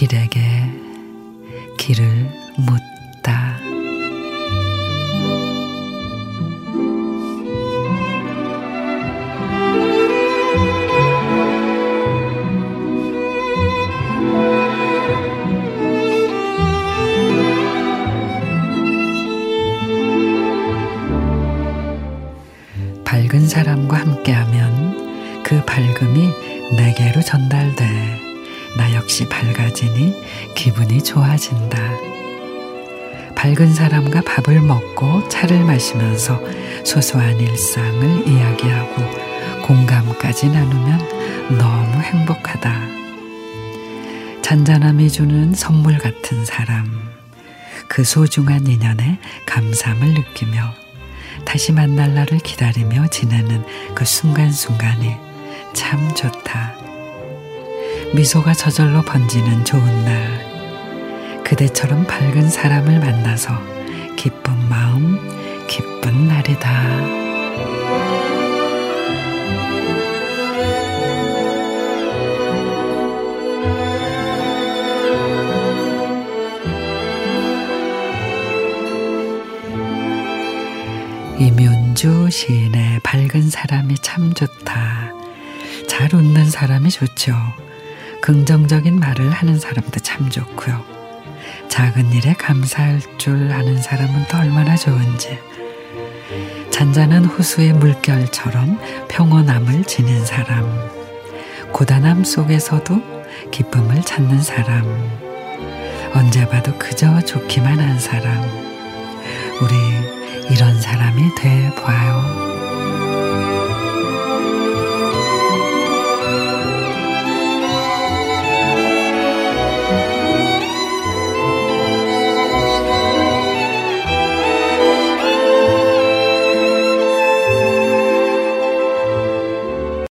길에게 길을 묻 밝은 사람과 함께하면 그 밝음이 내게로 전달돼 나 역시 밝아지니 기분이 좋아진다. 밝은 사람과 밥을 먹고 차를 마시면서 소소한 일상을 이야기하고 공감까지 나누면 너무 행복하다. 잔잔함이 주는 선물 같은 사람, 그 소중한 인연에 감사함을 느끼며 다시 만날 날을 기다리며 지내는 그 순간순간이 참 좋다. 미소가 저절로 번지는 좋은 날. 그대처럼 밝은 사람을 만나서 기쁜 마음, 기쁜 날이다. 이면주 시인의 밝은 사람이 참 좋다. 잘 웃는 사람이 좋죠. 긍정적인 말을 하는 사람도 참 좋고요. 작은 일에 감사할 줄 아는 사람은 또 얼마나 좋은지. 잔잔한 호수의 물결처럼 평온함을 지닌 사람. 고단함 속에서도 기쁨을 찾는 사람. 언제 봐도 그저 좋기만 한 사람. 우리 이런 사람이 돼 봐요.